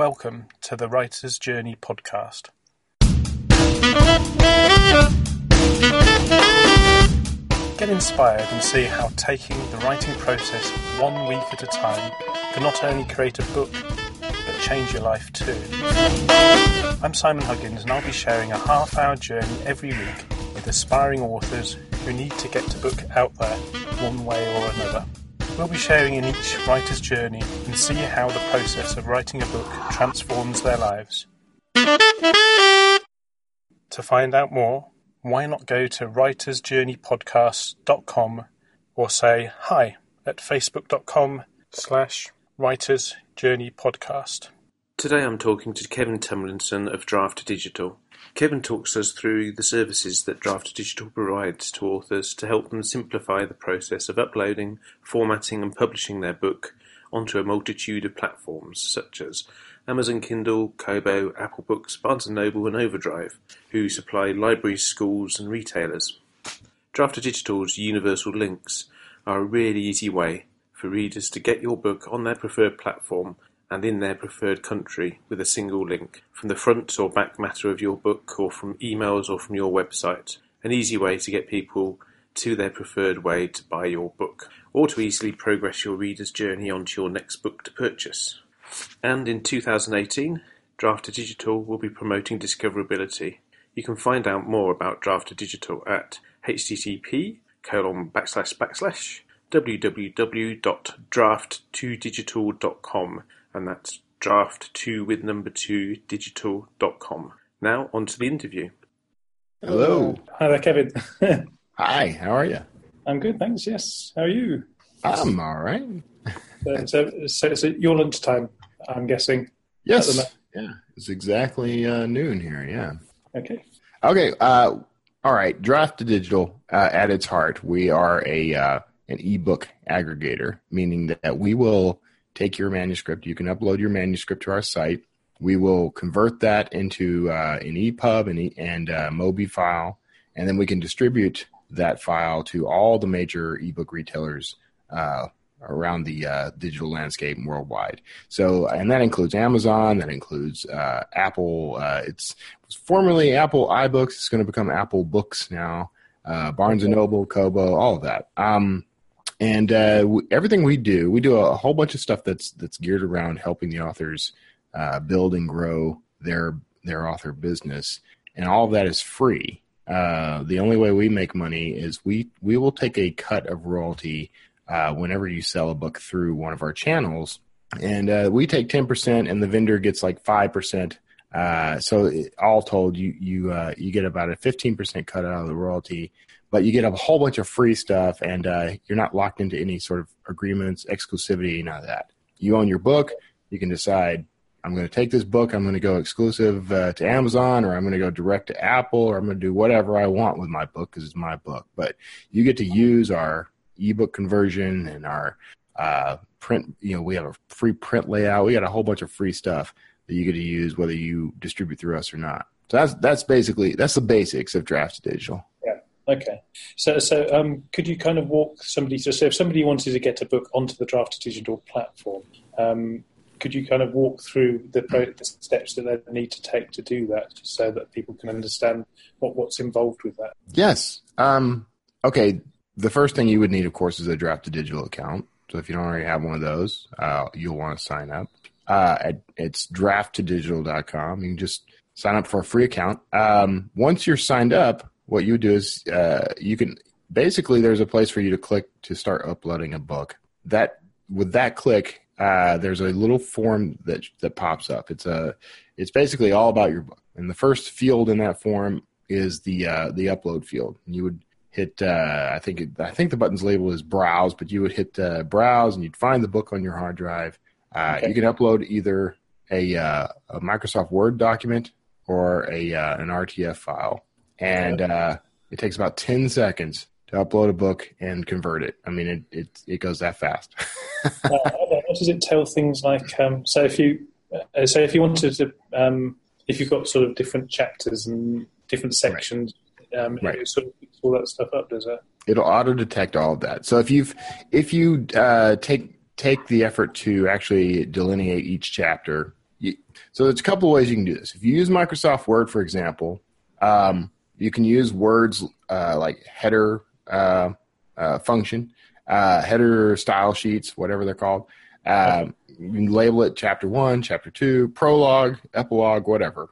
Welcome to the Writer's Journey podcast. Get inspired and see how taking the writing process one week at a time can not only create a book, but change your life too. I'm Simon Huggins and I'll be sharing a half hour journey every week with aspiring authors who need to get the book out there one way or another. We'll be sharing in each writer's journey and see how the process of writing a book transforms their lives. To find out more, why not go to writersjourneypodcast.com or say hi at facebook.com slash writersjourneypodcast. Today I'm talking to Kevin Tumlinson of Draft Digital. Kevin talks us through the services that Draft Digital provides to authors to help them simplify the process of uploading, formatting and publishing their book onto a multitude of platforms such as Amazon Kindle, Kobo, Apple Books, Barnes & Noble and Overdrive, who supply libraries, schools and retailers. Draft Digital's universal links are a really easy way for readers to get your book on their preferred platform and in their preferred country with a single link from the front or back matter of your book or from emails or from your website. An easy way to get people to their preferred way to buy your book or to easily progress your reader's journey onto your next book to purchase. And in 2018, Draft2Digital will be promoting discoverability. You can find out more about Draft2Digital at http colon backslash backslash www.draft2digital.com and that's draft2 with number 2 digital.com. Now on to the interview. Hello. Hi there, Kevin. Hi, how are you? I'm good, thanks. Yes, how are you? I'm all right. So, so, so it's your lunchtime, I'm guessing. Yes. Yeah, it's exactly uh, noon here. Yeah. Okay. Okay. Uh, all right. Draft2Digital uh, at its heart, we are a uh, an ebook aggregator, meaning that we will take your manuscript. You can upload your manuscript to our site. We will convert that into uh, an EPUB and, and uh, MOBI file, and then we can distribute that file to all the major ebook retailers uh, around the uh, digital landscape worldwide. So, and that includes Amazon, that includes uh, Apple. Uh, it's formerly Apple iBooks. It's going to become Apple Books now. Uh, Barnes and Noble, Kobo, all of that. Um, and uh, everything we do, we do a whole bunch of stuff that's that's geared around helping the authors uh, build and grow their their author business, and all of that is free. the only way we make money is we we will take a cut of royalty uh, whenever you sell a book through one of our channels. And uh, we take 10% and the vendor gets like 5%. Uh, so it, all told, you you uh, you get about a 15% cut out of the royalty, but you get a whole bunch of free stuff and uh, you're not locked into any sort of agreements, exclusivity, none of that. You own your book. You can decide I'm going to take this book. I'm going to go exclusive uh, to Amazon, or I'm going to go direct to Apple, or I'm going to do whatever I want with my book because it's my book. But you get to use our ebook conversion and our uh, print. You know, we have a free print layout. We got a whole bunch of free stuff that you get to use whether you distribute through us or not. So that's that's basically that's the basics of Draft Digital. Okay. So so um, could you kind of walk somebody to so if somebody wanted to get a book onto the Draft Digital platform. Um, could you kind of walk through the, the, steps that they need to take to do that so that people can understand what, what's involved with that? Yes. Um, okay the first thing you would need, of course, is a draft digital account. So if you don't already have one of those, uh, you'll want to sign up. Uh, it's draft2digital.com. You can just sign up for a free account. Um, once you're signed up, what you do is uh, you can basically there's a place for you to click to start uploading a book. That with that click, uh, there's a little form that that pops up. It's a it's basically all about your book. And the first field in that form is the uh, the upload field. And you would hit uh, I think it, I think the button's label is browse, but you would hit uh, browse and you'd find the book on your hard drive. Uh, okay. You can upload either a, uh, a, Microsoft Word document or a uh, an RTF file, and uh, it takes about ten seconds to upload a book and convert it. I mean, it it, it goes that fast. what does it tell things like? Um, so if you so if you wanted to um, if you've got sort of different chapters and different sections. Right um, right. it sort of picks all that stuff up, does it? It'll auto detect all of that. So if you've if you uh, take take the effort to actually delineate each chapter you, so there's a couple of ways you can do this. If you use Microsoft Word, for example, um, you can use words uh, like header uh, uh, function, uh, header style sheets, whatever they're called. Um, you can label it chapter one, chapter two, prologue, epilogue, whatever.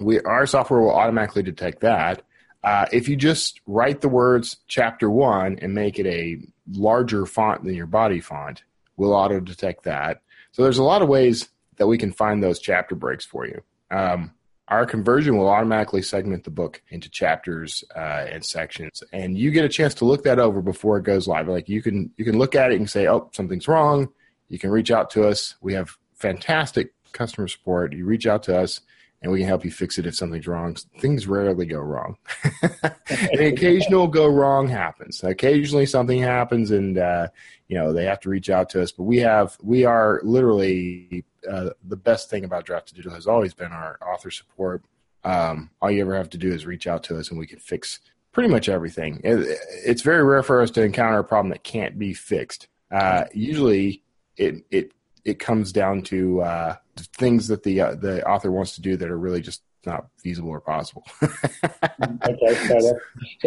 We our software will automatically detect that. Uh, if you just write the words chapter one and make it a larger font than your body font, we'll auto detect that. So there's a lot of ways that we can find those chapter breaks for you. Um, our conversion will automatically segment the book into chapters uh, and sections, and you get a chance to look that over before it goes live. Like you can you can look at it and say, "Oh, something's wrong." You can reach out to us. We have fantastic customer support. You reach out to us, and we can help you fix it if something's wrong. Things rarely go wrong. An occasional go wrong happens. Occasionally something happens, and uh, you know they have to reach out to us. But we have we are literally uh, the best thing about Draft Digital has always been our author support. Um, all you ever have to do is reach out to us, and we can fix pretty much everything. It, it's very rare for us to encounter a problem that can't be fixed. Uh, usually, it it it comes down to uh, things that the uh, the author wants to do that are really just not feasible or possible. okay, fair enough.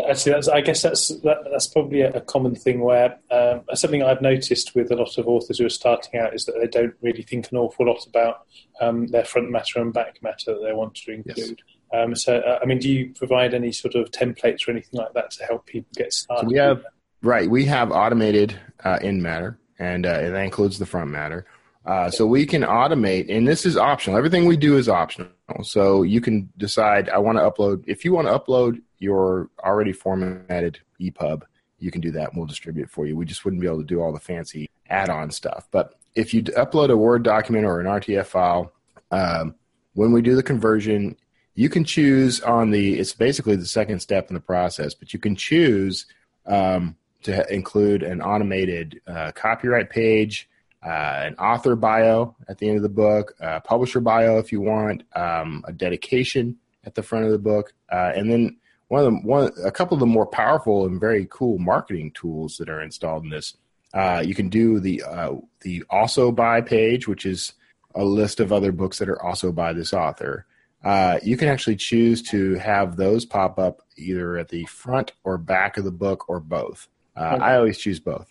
Actually, that's, I guess that's that, that's probably a, common thing where um, something I've noticed with a lot of authors who are starting out is that they don't really think an awful lot about um, their front matter and back matter that they want to include. Yes. Um, so, uh, I mean, do you provide any sort of templates or anything like that to help people get started? So we have right. We have automated uh, in matter, and uh, that includes the front matter. Uh, so we can automate, and this is optional. Everything we do is optional. So you can decide, I want to upload, if you want to upload your already formatted EPUB, you can do that and we'll distribute it for you. We just wouldn't be able to do all the fancy add on stuff. But if you upload a Word document or an RTF file, um, when we do the conversion, you can choose on the, it's basically the second step in the process, but you can choose um, to include an automated uh, copyright page uh, an author bio at the end of the book, a publisher bio if you want, um, a dedication at the front of the book, uh, and then one of the one a couple of the more powerful and very cool marketing tools that are installed in this. Uh, you can do the uh, the also by page, which is a list of other books that are also by this author. Uh, you can actually choose to have those pop up either at the front or back of the book or both. Uh, okay. I always choose both.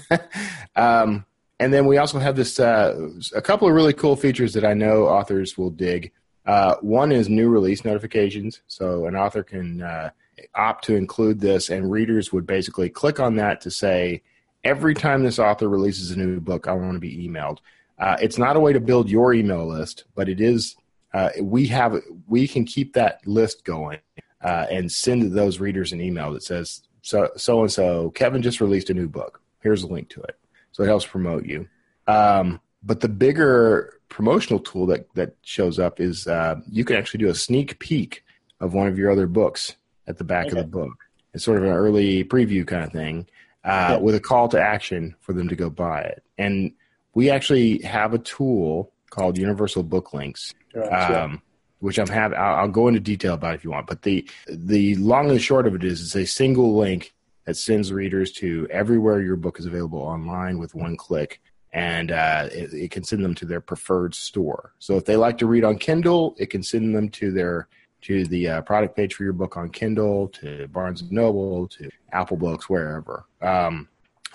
um, and then we also have this uh, a couple of really cool features that I know authors will dig. Uh, one is new release notifications. So an author can uh, opt to include this, and readers would basically click on that to say, every time this author releases a new book, I want to be emailed. Uh, it's not a way to build your email list, but it is. Uh, we have we can keep that list going uh, and send those readers an email that says so so and so Kevin just released a new book. Here's a link to it so it helps promote you. Um, but the bigger promotional tool that that shows up is uh, you can actually do a sneak peek of one of your other books at the back okay. of the book. It's sort of an early preview kind of thing uh, yeah. with a call to action for them to go buy it. And we actually have a tool called Universal Book Links, right, um, yeah. which I'm have. I'll, I'll, go into detail about if you want. But the the long and short of it is, it's a single link that sends readers to everywhere your book is available online with one click and uh, it, it, can send them to their preferred store. So if they like to read on Kindle, it can send them to their to the uh, product page for your book on Kindle, to Barnes and Noble, to Apple Books, wherever. Um,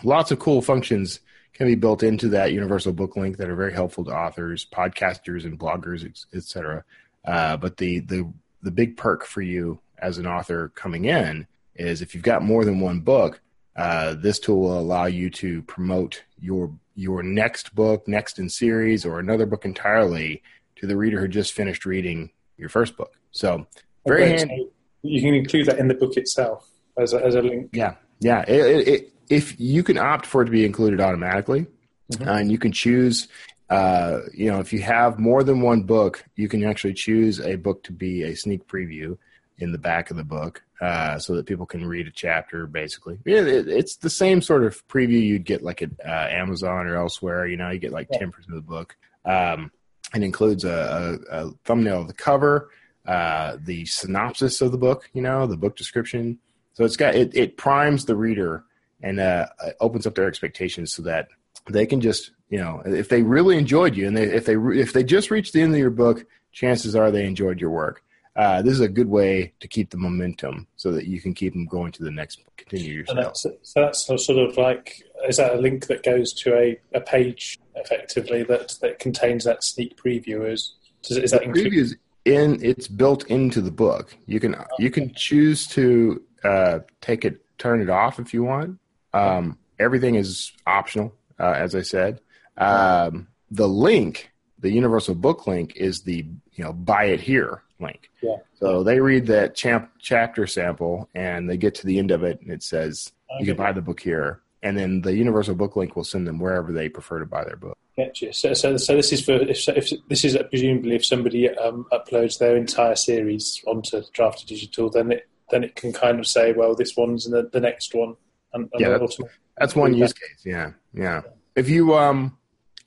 lots of cool functions can be built into that universal book link that are very helpful to authors, podcasters, and bloggers, etc. Uh, but the the the big perk for you as an author coming in is if you've got more than one book, uh, this tool will allow you to promote your your next book, next in series, or another book entirely to the reader who just finished reading your first book. So very okay, handy. So you can include that in the book itself as a, as a link. Yeah, yeah. It, it, it, if you can opt for it to be included automatically, mm-hmm. uh, and you can choose. Uh, you know, if you have more than one book, you can actually choose a book to be a sneak preview in the back of the book uh, so that people can read a chapter basically. It, it, it's the same sort of preview you'd get like at uh, amazon or elsewhere you know you get like 10% of the book. Um, it includes a, a, a, thumbnail of the cover uh, the synopsis of the book you know the book description. So it's got it, it primes the reader and uh, opens up their expectations so that they can just you know, if they really enjoyed you, and they, if they if they just reached the end of your book, chances are they enjoyed your work. Uh, this is a good way to keep the momentum so that you can keep them going to the next continue yourself. And that's, so that's sort of like is that a link that goes to a, a page effectively that, that contains that sneak preview? Is does, is that include? Previews in it's built into the book. You can you can choose to uh, take it, turn it off if you want. Um, everything is optional, uh, as I said. Um, the link, the universal book link, is the you know buy it here link. Yeah. So they read that champ, chapter sample and they get to the end of it and it says okay. you can buy the book here, and then the universal book link will send them wherever they prefer to buy their book. Gotcha. So, so, so this is for if, if this is presumably if somebody um, uploads their entire series onto Draft Digital, then it then it can kind of say, well, this one's the, the next one. And, and yeah, that's, that's one use case. Yeah, yeah. If you um,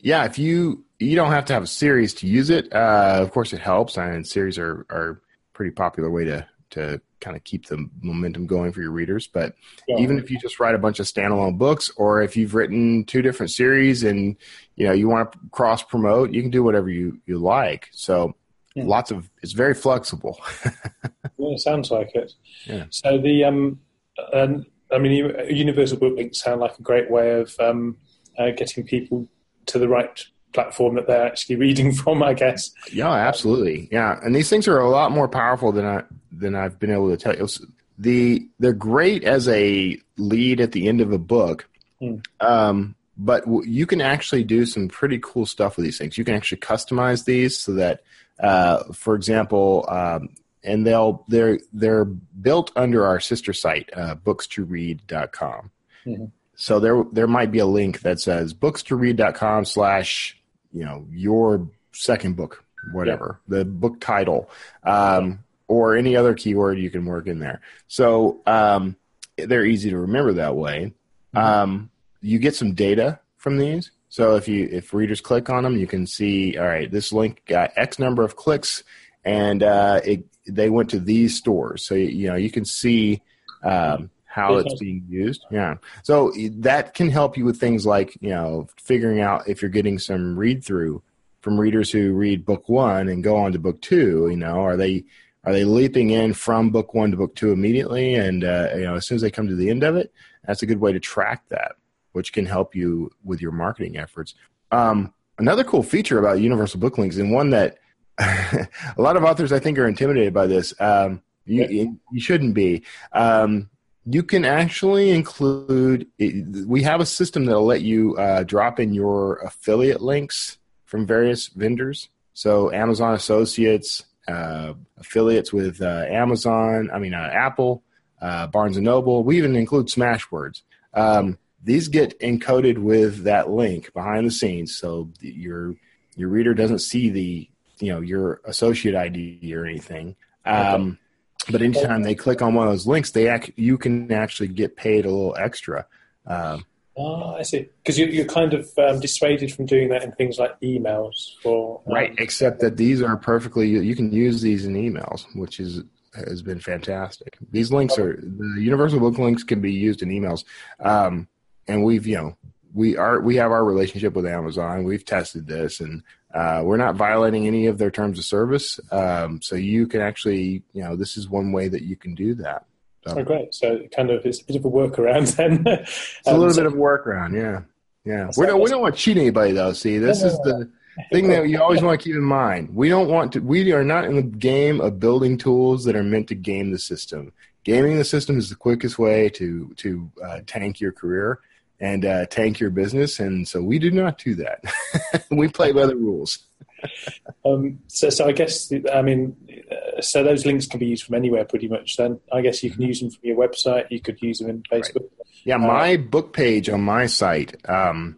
yeah, if you you don't have to have a series to use it. Uh, of course, it helps, and series are are pretty popular way to to kind of keep the momentum going for your readers. But yeah. even if you just write a bunch of standalone books, or if you've written two different series and you know you want to cross promote, you can do whatever you you like. So yeah. lots of it's very flexible. yeah, it sounds like it. Yeah. So the um, and I mean, universal book links sound like a great way of um, uh, getting people to the right platform that they're actually reading from, I guess. Yeah, absolutely. Yeah, and these things are a lot more powerful than I than I've been able to tell you. The they're great as a lead at the end of a book, mm. um, but you can actually do some pretty cool stuff with these things. You can actually customize these so that, uh, for example, um, and they'll they're they're built under our sister site, uh, books2read.com. Mm-hmm. So there there might be a link that says books2read.com slash you know your second book, whatever yeah. the book title. Um, or any other keyword you can work in there. So um, they're easy to remember that way. Mm-hmm. Um, you get some data from these. So if you if readers click on them, you can see all right, this link got X number of clicks, and uh, it, they went to these stores. So you know you can see um, how it's being used. Yeah. So that can help you with things like you know figuring out if you're getting some read through from readers who read book one and go on to book two. You know, are they are they leaping in from book one to book two immediately? And uh, you know, as soon as they come to the end of it, that's a good way to track that, which can help you with your marketing efforts. Um, another cool feature about universal book links, and one that a lot of authors I think are intimidated by this. Um, you, you shouldn't be. Um, you can actually include. We have a system that'll let you uh, drop in your affiliate links from various vendors. So Amazon Associates, uh, affiliates with uh, Amazon, I mean, uh, Apple, uh, Barnes and Noble. We even include Smashwords. Um, these get encoded with that link behind the scenes, so your your reader doesn't see the you know your associate ID or anything. Um, okay. But anytime they click on one of those links, they act, you can actually get paid a little extra. Um, Oh, I see. Because you, are kind of um, dissuaded from doing that in things like emails. For um, right, except that these are perfectly. You can use these in emails, which is has been fantastic. These links are the universal book links can be used in emails, um, and we've you know we are we have our relationship with Amazon. We've tested this, and uh, we're not violating any of their terms of service. Um, so you can actually you know this is one way that you can do that. So. Oh, great! So kind of it's a bit of a workaround then. it's a little so, bit of a workaround, yeah, yeah. We don't we don't want to cheat anybody though. See, this is the thing that you always want to keep in mind. We don't want to. We are not in the game of building tools that are meant to game the system. Gaming the system is the quickest way to to uh, tank your career and uh, tank your business, and so we do not do that. we play by the rules. um, so, so I guess I mean so those links can be used from anywhere pretty much then i guess you can mm-hmm. use them from your website you could use them in facebook right. yeah uh, my book page on my site um,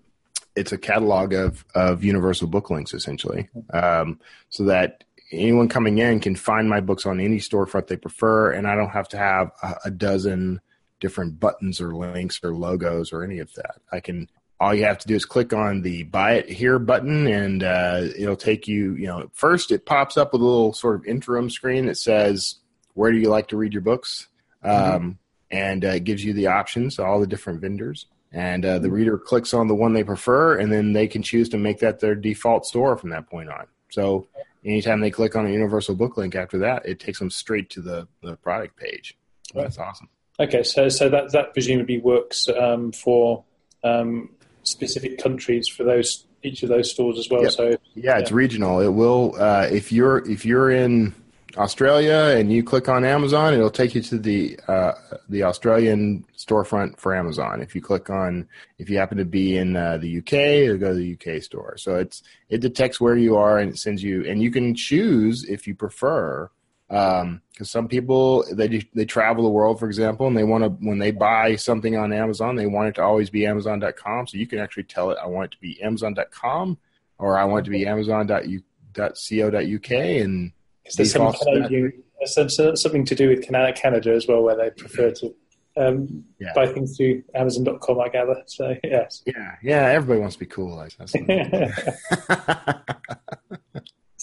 it's a catalog of, of universal book links essentially um, so that anyone coming in can find my books on any storefront they prefer and i don't have to have a, a dozen different buttons or links or logos or any of that i can all you have to do is click on the buy it here button and uh, it'll take you you know first it pops up with a little sort of interim screen that says where do you like to read your books mm-hmm. um, and uh, it gives you the options all the different vendors and uh, the reader clicks on the one they prefer, and then they can choose to make that their default store from that point on. So anytime they click on a universal book link after that, it takes them straight to the, the product page. That's awesome. Okay, so so that that presumably works um, for um, specific countries for those each of those stores as well. Yep. So Yeah, it's regional. It will uh, if you're if you're in Australia and you click on Amazon, it'll take you to the uh, the Australian storefront for Amazon. If you click on if you happen to be in uh, the UK, it'll go to the UK store. So it's it detects where you are and it sends you and you can choose if you prefer because some people they they travel the world, for example, and they want to when they buy something on Amazon, they want it to always be Amazon.com. So you can actually tell it, I want it to be Amazon.com, or I want it to be Amazon.co.uk, and Because there's some defaults to. Canadian, there's some, some- something to do with Canada, Canada as well, where they prefer to um, Yeah. buy things through Amazon.com, I gather. So yes. yeah, yeah, everybody wants to be cool. Like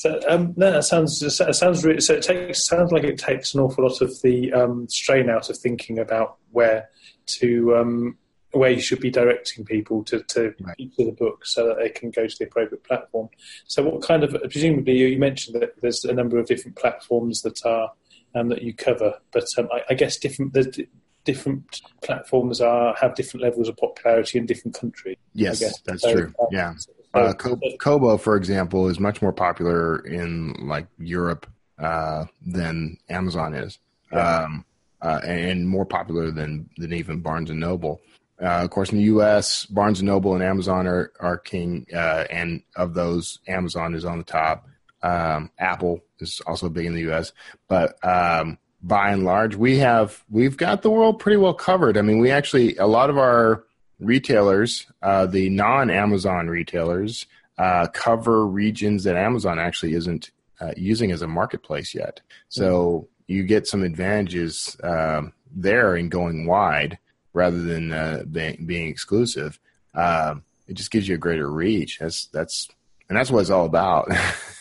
so um, no, that sounds that sounds really, so. It takes sounds like it takes an awful lot of the um, strain out of thinking about where to um, where you should be directing people to to Right. of the book so that they can go to the appropriate platform. So, what kind of presumably you you mentioned that there's a number of different platforms that are um, that you cover, but um, I, I guess different the different platforms are have different levels of popularity in different countries. I yes, guess. that's So, true. um, Yeah, so- uh, Kobo, for example, is much more popular in like Europe uh, than Amazon is, Yeah. um, uh, and more popular than than even Barnes and Noble. Uh, of course, in the U.S., Barnes and Noble and Amazon are are king, uh, and of those, Amazon is on the top. Um, Apple is also big in the U.S., but um, by and large, we have we've got the world pretty well covered. I mean, we actually a lot of our retailers, uh, the non-Amazon retailers, uh, cover regions that Amazon actually isn't uh, using as a marketplace yet. So you get some advantages um, there in going wide rather than uh, being, being exclusive. Um, it just gives you a greater reach. That's that's and that's what it's all about.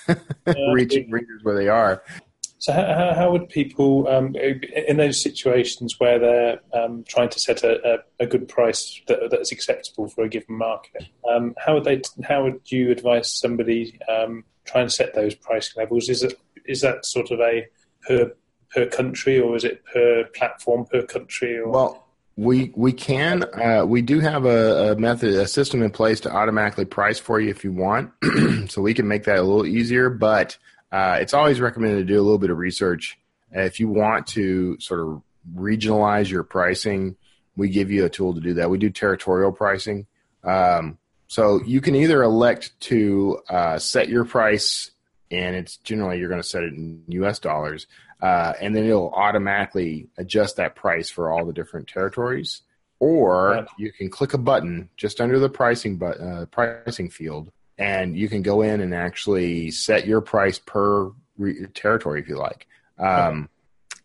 Reaching readers where they are. So how, how, would people, um, in those situations where they're um, trying to set a, a, a good price that, that's acceptable for a given market, um, how would they? How would you advise somebody um, trying to set those pricing levels? Is it is that sort of a per per country, or is it per platform per country? Or Well, we we can uh, we do have a, a method a system in place to automatically price for you if you want, so we can make that a little easier. But uh, it's always recommended to do a little bit of research Uh, if you want to sort of regionalize your pricing. We give you a tool to do that. We do territorial pricing, um, so you can either elect to uh, set your price, and it's generally you're going to set it in U.S. dollars uh, and then it'll automatically adjust that price for all the different territories. Or you can click a button just under the pricing but uh, pricing field, and you can go in and actually set your price per re- territory if you like. Um,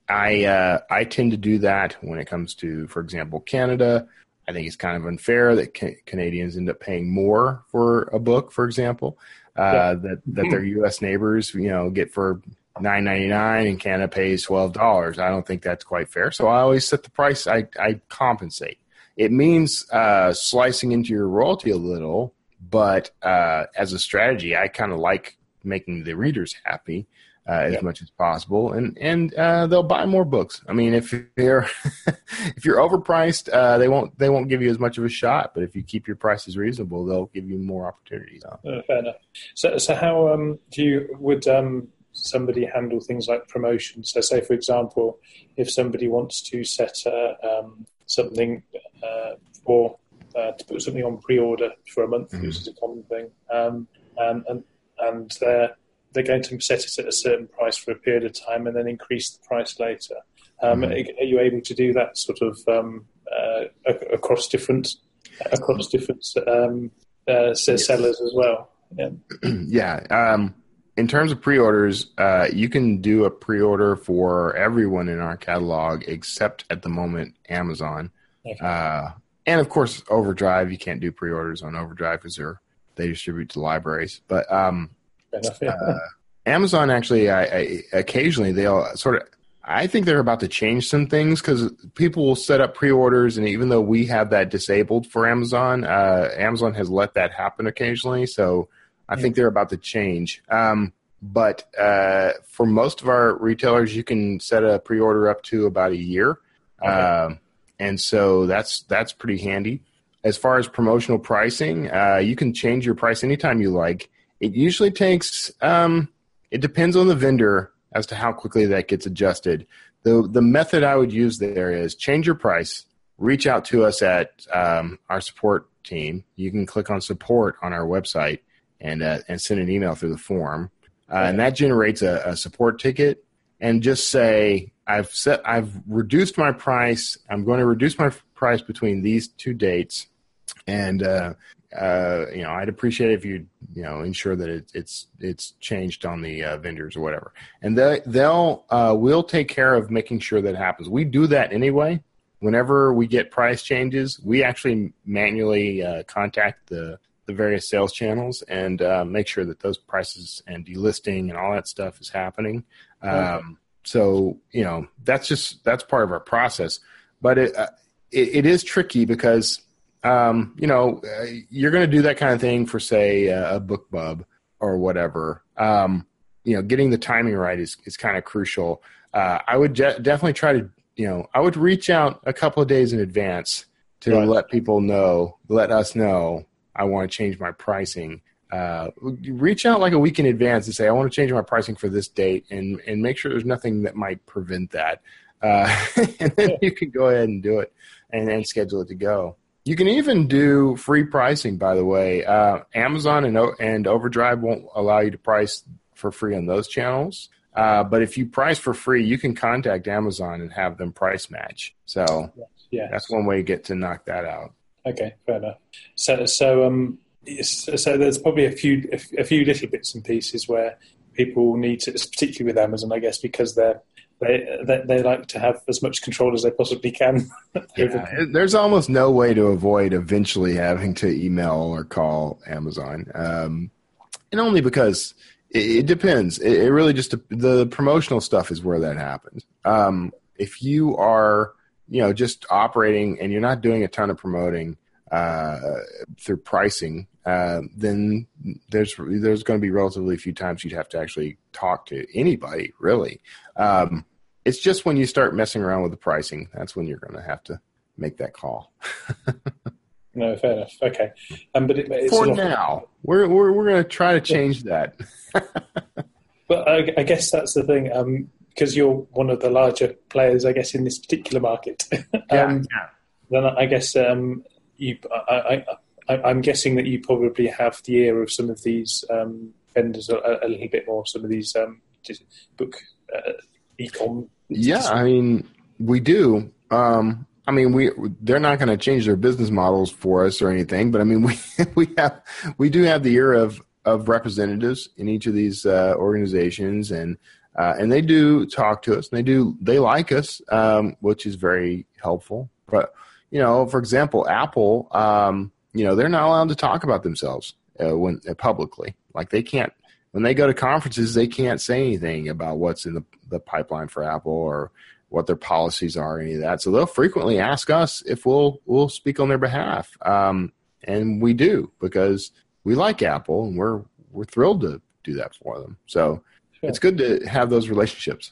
I uh, I tend to do that when it comes to, for example, Canada. I think it's kind of unfair that ca- Canadians end up paying more for a book, for example, uh, Yeah. that that their U.S. neighbors, you know, get for nine ninety nine, and Canada pays twelve dollars. I don't think that's quite fair. So I always set the price. I I compensate. It means uh, slicing into your royalty a little, but uh, as a strategy, I kind of like making the readers happy uh, as Yeah. much as possible, and and uh, they'll buy more books. I mean, if you're if you're overpriced, uh, they won't they won't give you as much of a shot. But if you keep your prices reasonable, they'll give you more opportunities. So, Uh, fair enough. So, so how um, do you would um, somebody handle things like promotions? So, say for example, if somebody wants to set uh, um, something uh, for uh, to put something on pre-order for a month, Mhm. which is a common thing, um, and and and they're they're going to set it at a certain price for a period of time and then increase the price later. Um, Mhm. Are you able to do that sort of um, uh, across different across different um, uh, s- Yes. sellers as well? Yeah. yeah. Um, in terms of pre-orders, uh, you can do a pre-order for everyone in our catalog except at the moment Amazon, Okay. And of course Overdrive. You can't do pre-orders on Overdrive because they're they distribute to libraries. But um, enough, yeah. uh, Amazon actually, I, I occasionally they'll sort of. I think they're about to change some things because people will set up pre-orders, and even though we have that disabled for Amazon, uh, Amazon has let that happen occasionally. So I think they're about to change. Um, but uh, for most of our retailers, you can set a pre-order up to about a year, Okay. um, and so that's that's pretty handy. As far as promotional pricing, uh, you can change your price anytime you like. It usually takes. Um, it depends on the vendor as to how quickly that gets adjusted. the The method I would use there is change your price. Reach out to us at um, our support team. You can click on support on our website and uh, and send an email through the form, uh, and that generates a, a support ticket. And just say I've set I've reduced my price. I'm going to reduce my price between these two dates, and uh, uh, you know I'd appreciate if you you know ensure that it, it's it's changed on the uh, vendors or whatever. And they they'll uh, we'll take care of making sure that happens. We do that anyway. Whenever we get price changes, we actually manually uh, contact the the various sales channels and uh, make sure that those prices and delisting and all that stuff is happening. Um, so you know that's just that's part of our process, but it uh, it, it is tricky because um, you know uh, you're going to do that kind of thing for say uh, a BookBub or whatever. Um, you know, getting the timing right is is kind of crucial. Uh, I would je- definitely try to you know I would reach out a couple of days in advance to Right. let people know, let us know I want to change my pricing. Uh, reach out like a week in advance and say I want to change my pricing for this date, and and make sure there's nothing that might prevent that. Uh, and then you can go ahead and do it and and schedule it to go. You can even do free pricing, by the way. Uh, Amazon and and Overdrive won't allow you to price for free on those channels. Uh, but if you price for free, you can contact Amazon and have them price match. So Yeah. that's one way to get to knock that out. Okay, fair enough. So, so um, yes, so there's probably a few a few little bits and pieces where people need to, particularly with Amazon, I guess, because they're they they, they like to have as much control as they possibly can. Yeah, there's almost no way to avoid eventually having to email or call Amazon, um, and only because it, it depends. It, it really just the promotional stuff is where that happens. Um, if you are, you know, just operating and you're not doing a ton of promoting uh, through pricing, uh, then there's there's going to be relatively few times you'd have to actually talk to anybody really. Um, it's just when you start messing around with the pricing that's when you're going to have to make that call. no, fair enough. Okay, um, but it, it's For now, we're we're we're going to try to change that. But I, I guess that's the thing, um, because you're one of the larger players, I guess, in this particular market. um, yeah. then I guess um, you, I, I'm guessing that you probably have the ear of some of these um, vendors a, a little bit more. Some of these um, book uh, e-com. Yeah, I mean, we do. Um, I mean, we they're not going to change their business models for us or anything, but I mean, we we have we do have the ear of of representatives in each of these uh, organizations, and uh, and they do talk to us, and they do they like us, um, which is very helpful. But you know, for example, Apple, um, you know, they're not allowed to talk about themselves uh, when uh, publicly, like they can't when they go to conferences, they can't say anything about what's in the, the pipeline for Apple or what their policies are, any of that. So they'll frequently ask us if we'll we'll speak on their behalf, um, and we do because we like Apple and we're we're thrilled to do that for them. So Sure. it's good to have those relationships.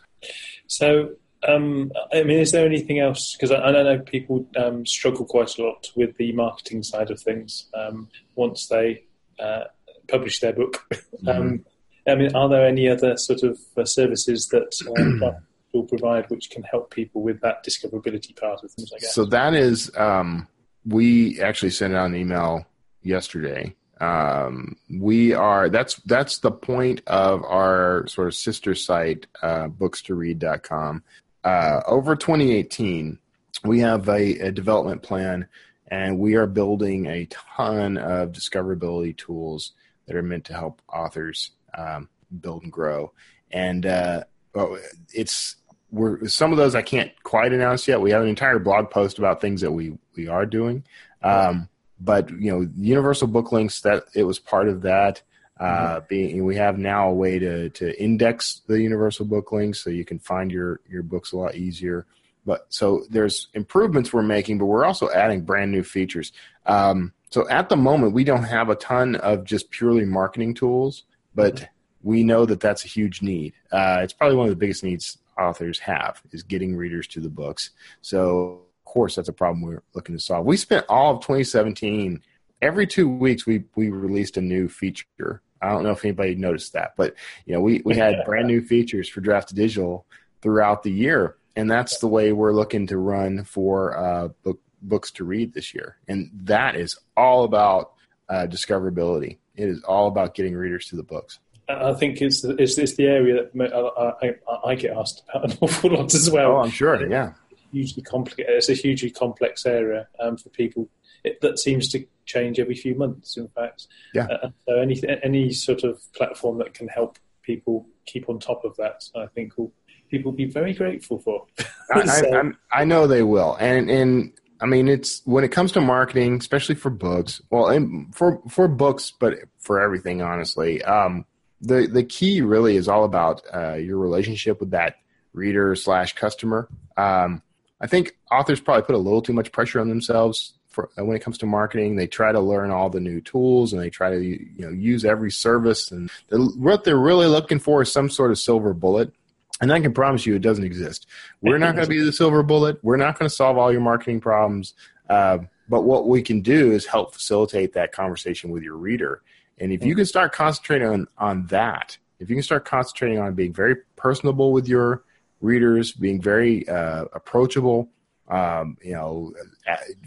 So, um, I mean, is there anything else? Because I, I know people um, struggle quite a lot with the marketing side of things um, once they uh, publish their book. Um, I mean, are there any other sort of uh, services that that will provide which can help people with that discoverability part of things? I guess. So that is, um, we actually sent out an email yesterday. Um, we are that's that's the point of our sort of sister site, uh, books2read.com. Uh, over 2018, we have a, a development plan, and we are building a ton of discoverability tools that are meant to help authors um, build and grow. And uh, well, it's we're some of those I can't quite announce yet. We have an entire blog post about things that we we are doing. Um, but you know, Universal Book Links that it was part of that. Uh, being we have now a way to to index the universal book links so you can find your your books a lot easier. But so there's improvements we're making, but we're also adding brand new features. Um, so at the moment, we don't have a ton of just purely marketing tools, but we know that that's a huge need. Uh, it's probably one of the biggest needs authors have is getting readers to the books. So of course, that's a problem we're looking to solve. We spent all of 2017 every two weeks we we released a new feature. I don't know if anybody noticed that, but you know we we had brand new features for Draft Digital throughout the year, and that's the way we're looking to run for uh, book, Books2Read this year, and that is all about uh, discoverability. It is all about getting readers to the books. I think it's, it's, it's the area that I, I, I, get asked about an awful lot as well. Oh, I'm sure. Yeah, hugely complicated. It's a hugely complex area um, for people it, that seems to change every few months. In fact, yeah. Uh, so any any sort of platform that can help people keep on top of that, I think will people will be very grateful for. I, I, I, know they will, and and I mean it's when it comes to marketing, especially for books. Well, and for for books, but for everything, honestly. Um, the the key really is all about uh, your relationship with that reader slash customer. Um, I think authors probably put a little too much pressure on themselves for, uh, when it comes to marketing. They try to learn all the new tools and they try to you know use every service. And what they're really looking for is some sort of silver bullet. And I can promise you, it doesn't exist. We're not going to be the silver bullet. We're not going to solve all your marketing problems. Uh, but what we can do is help facilitate that conversation with your reader. And if you can start concentrating on, on that, if you can start concentrating on being very personable with your readers, being very uh, approachable, um, you know,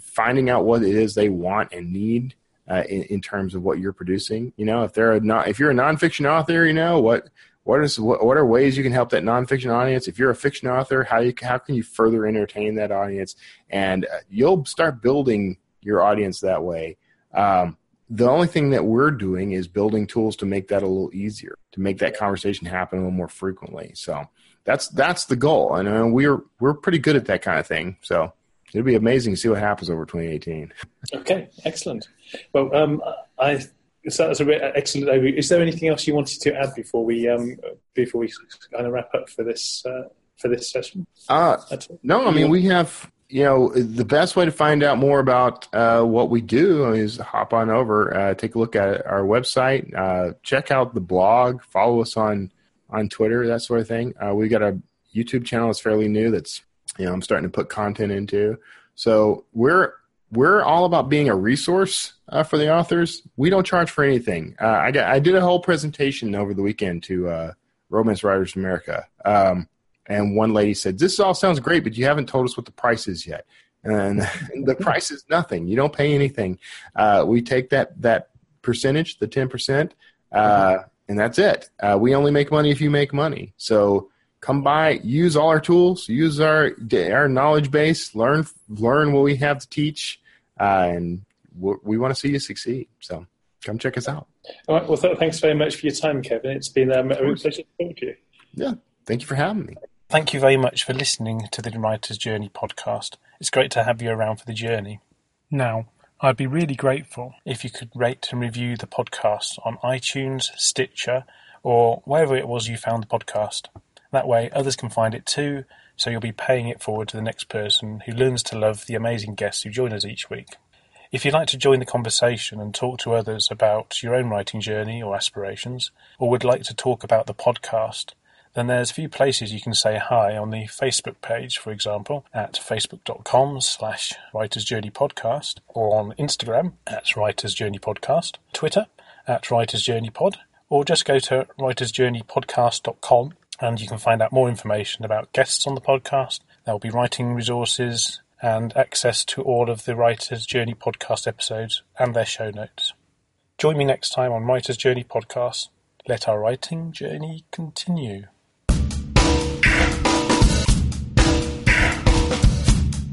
finding out what it is they want and need uh, in, in, terms of what you're producing. You know, if they're a non, if you're a nonfiction author, you know what what is what, what are ways you can help that nonfiction audience? If you're a fiction author, how you how can you further entertain that audience? And uh, you'll start building your audience that way. Um, the only thing that we're doing is building tools to make that a little easier, to make that conversation happen a little more frequently. So that's that's the goal, and uh, we're we're pretty good at that kind of thing. So it'll be amazing to see what happens over 2018. Okay, excellent. Well, um, I so that was an excellent overview. Is there anything else you wanted to add before we um, before we kind of wrap up for this uh, for this session? Uh, no, I mean we have you know, the best way to find out more about uh, what we do is hop on over, uh, take a look at our website, uh, check out the blog, follow us on on Twitter, that sort of thing. Uh, we got a YouTube channel that's fairly new. That's you know I'm starting to put content into. So we're we're all about being a resource uh, for the authors. We don't charge for anything. Uh, I got I did a whole presentation over the weekend to Romance Writers America. Um, and one lady said, "This all sounds great, but you haven't told us what the price is yet." And the price is nothing. You don't pay anything. Uh, we take that that percentage, the ten percent, uh, and that's it. Uh, we only make money if you make money. So come by, use all our tools, use our our knowledge base, learn learn what we have to teach, uh, and we want to see you succeed. So come check us out. All right. Well, th- thanks very much for your time, Kevin. It's been um, a pleasure to talk to you. Yeah. Thank you for having me. Thank you very much for listening to the Writer's Journey podcast. It's great to have you around for the journey. Now, I'd be really grateful if you could rate and review the podcast on iTunes, Stitcher, or wherever it was you found the podcast. That way, others can find it too, so you'll be paying it forward to the next person who learns to love the amazing guests who join us each week. If you'd like to join the conversation and talk to others about your own writing journey or aspirations, or would like to talk about the podcast, then there's a few places you can say hi on the Facebook page, for example, at facebook.com slash Writers Journey Podcast, or on Instagram at Writers Journey Podcast, Twitter at Writers Journey Pod, or just go to writersjourneypodcast.com and you can find out more information about guests on the podcast. There will be writing resources and access to all of the Writers Journey podcast episodes and their show notes. Join me next time on Writers Journey Podcast. Let our writing journey continue.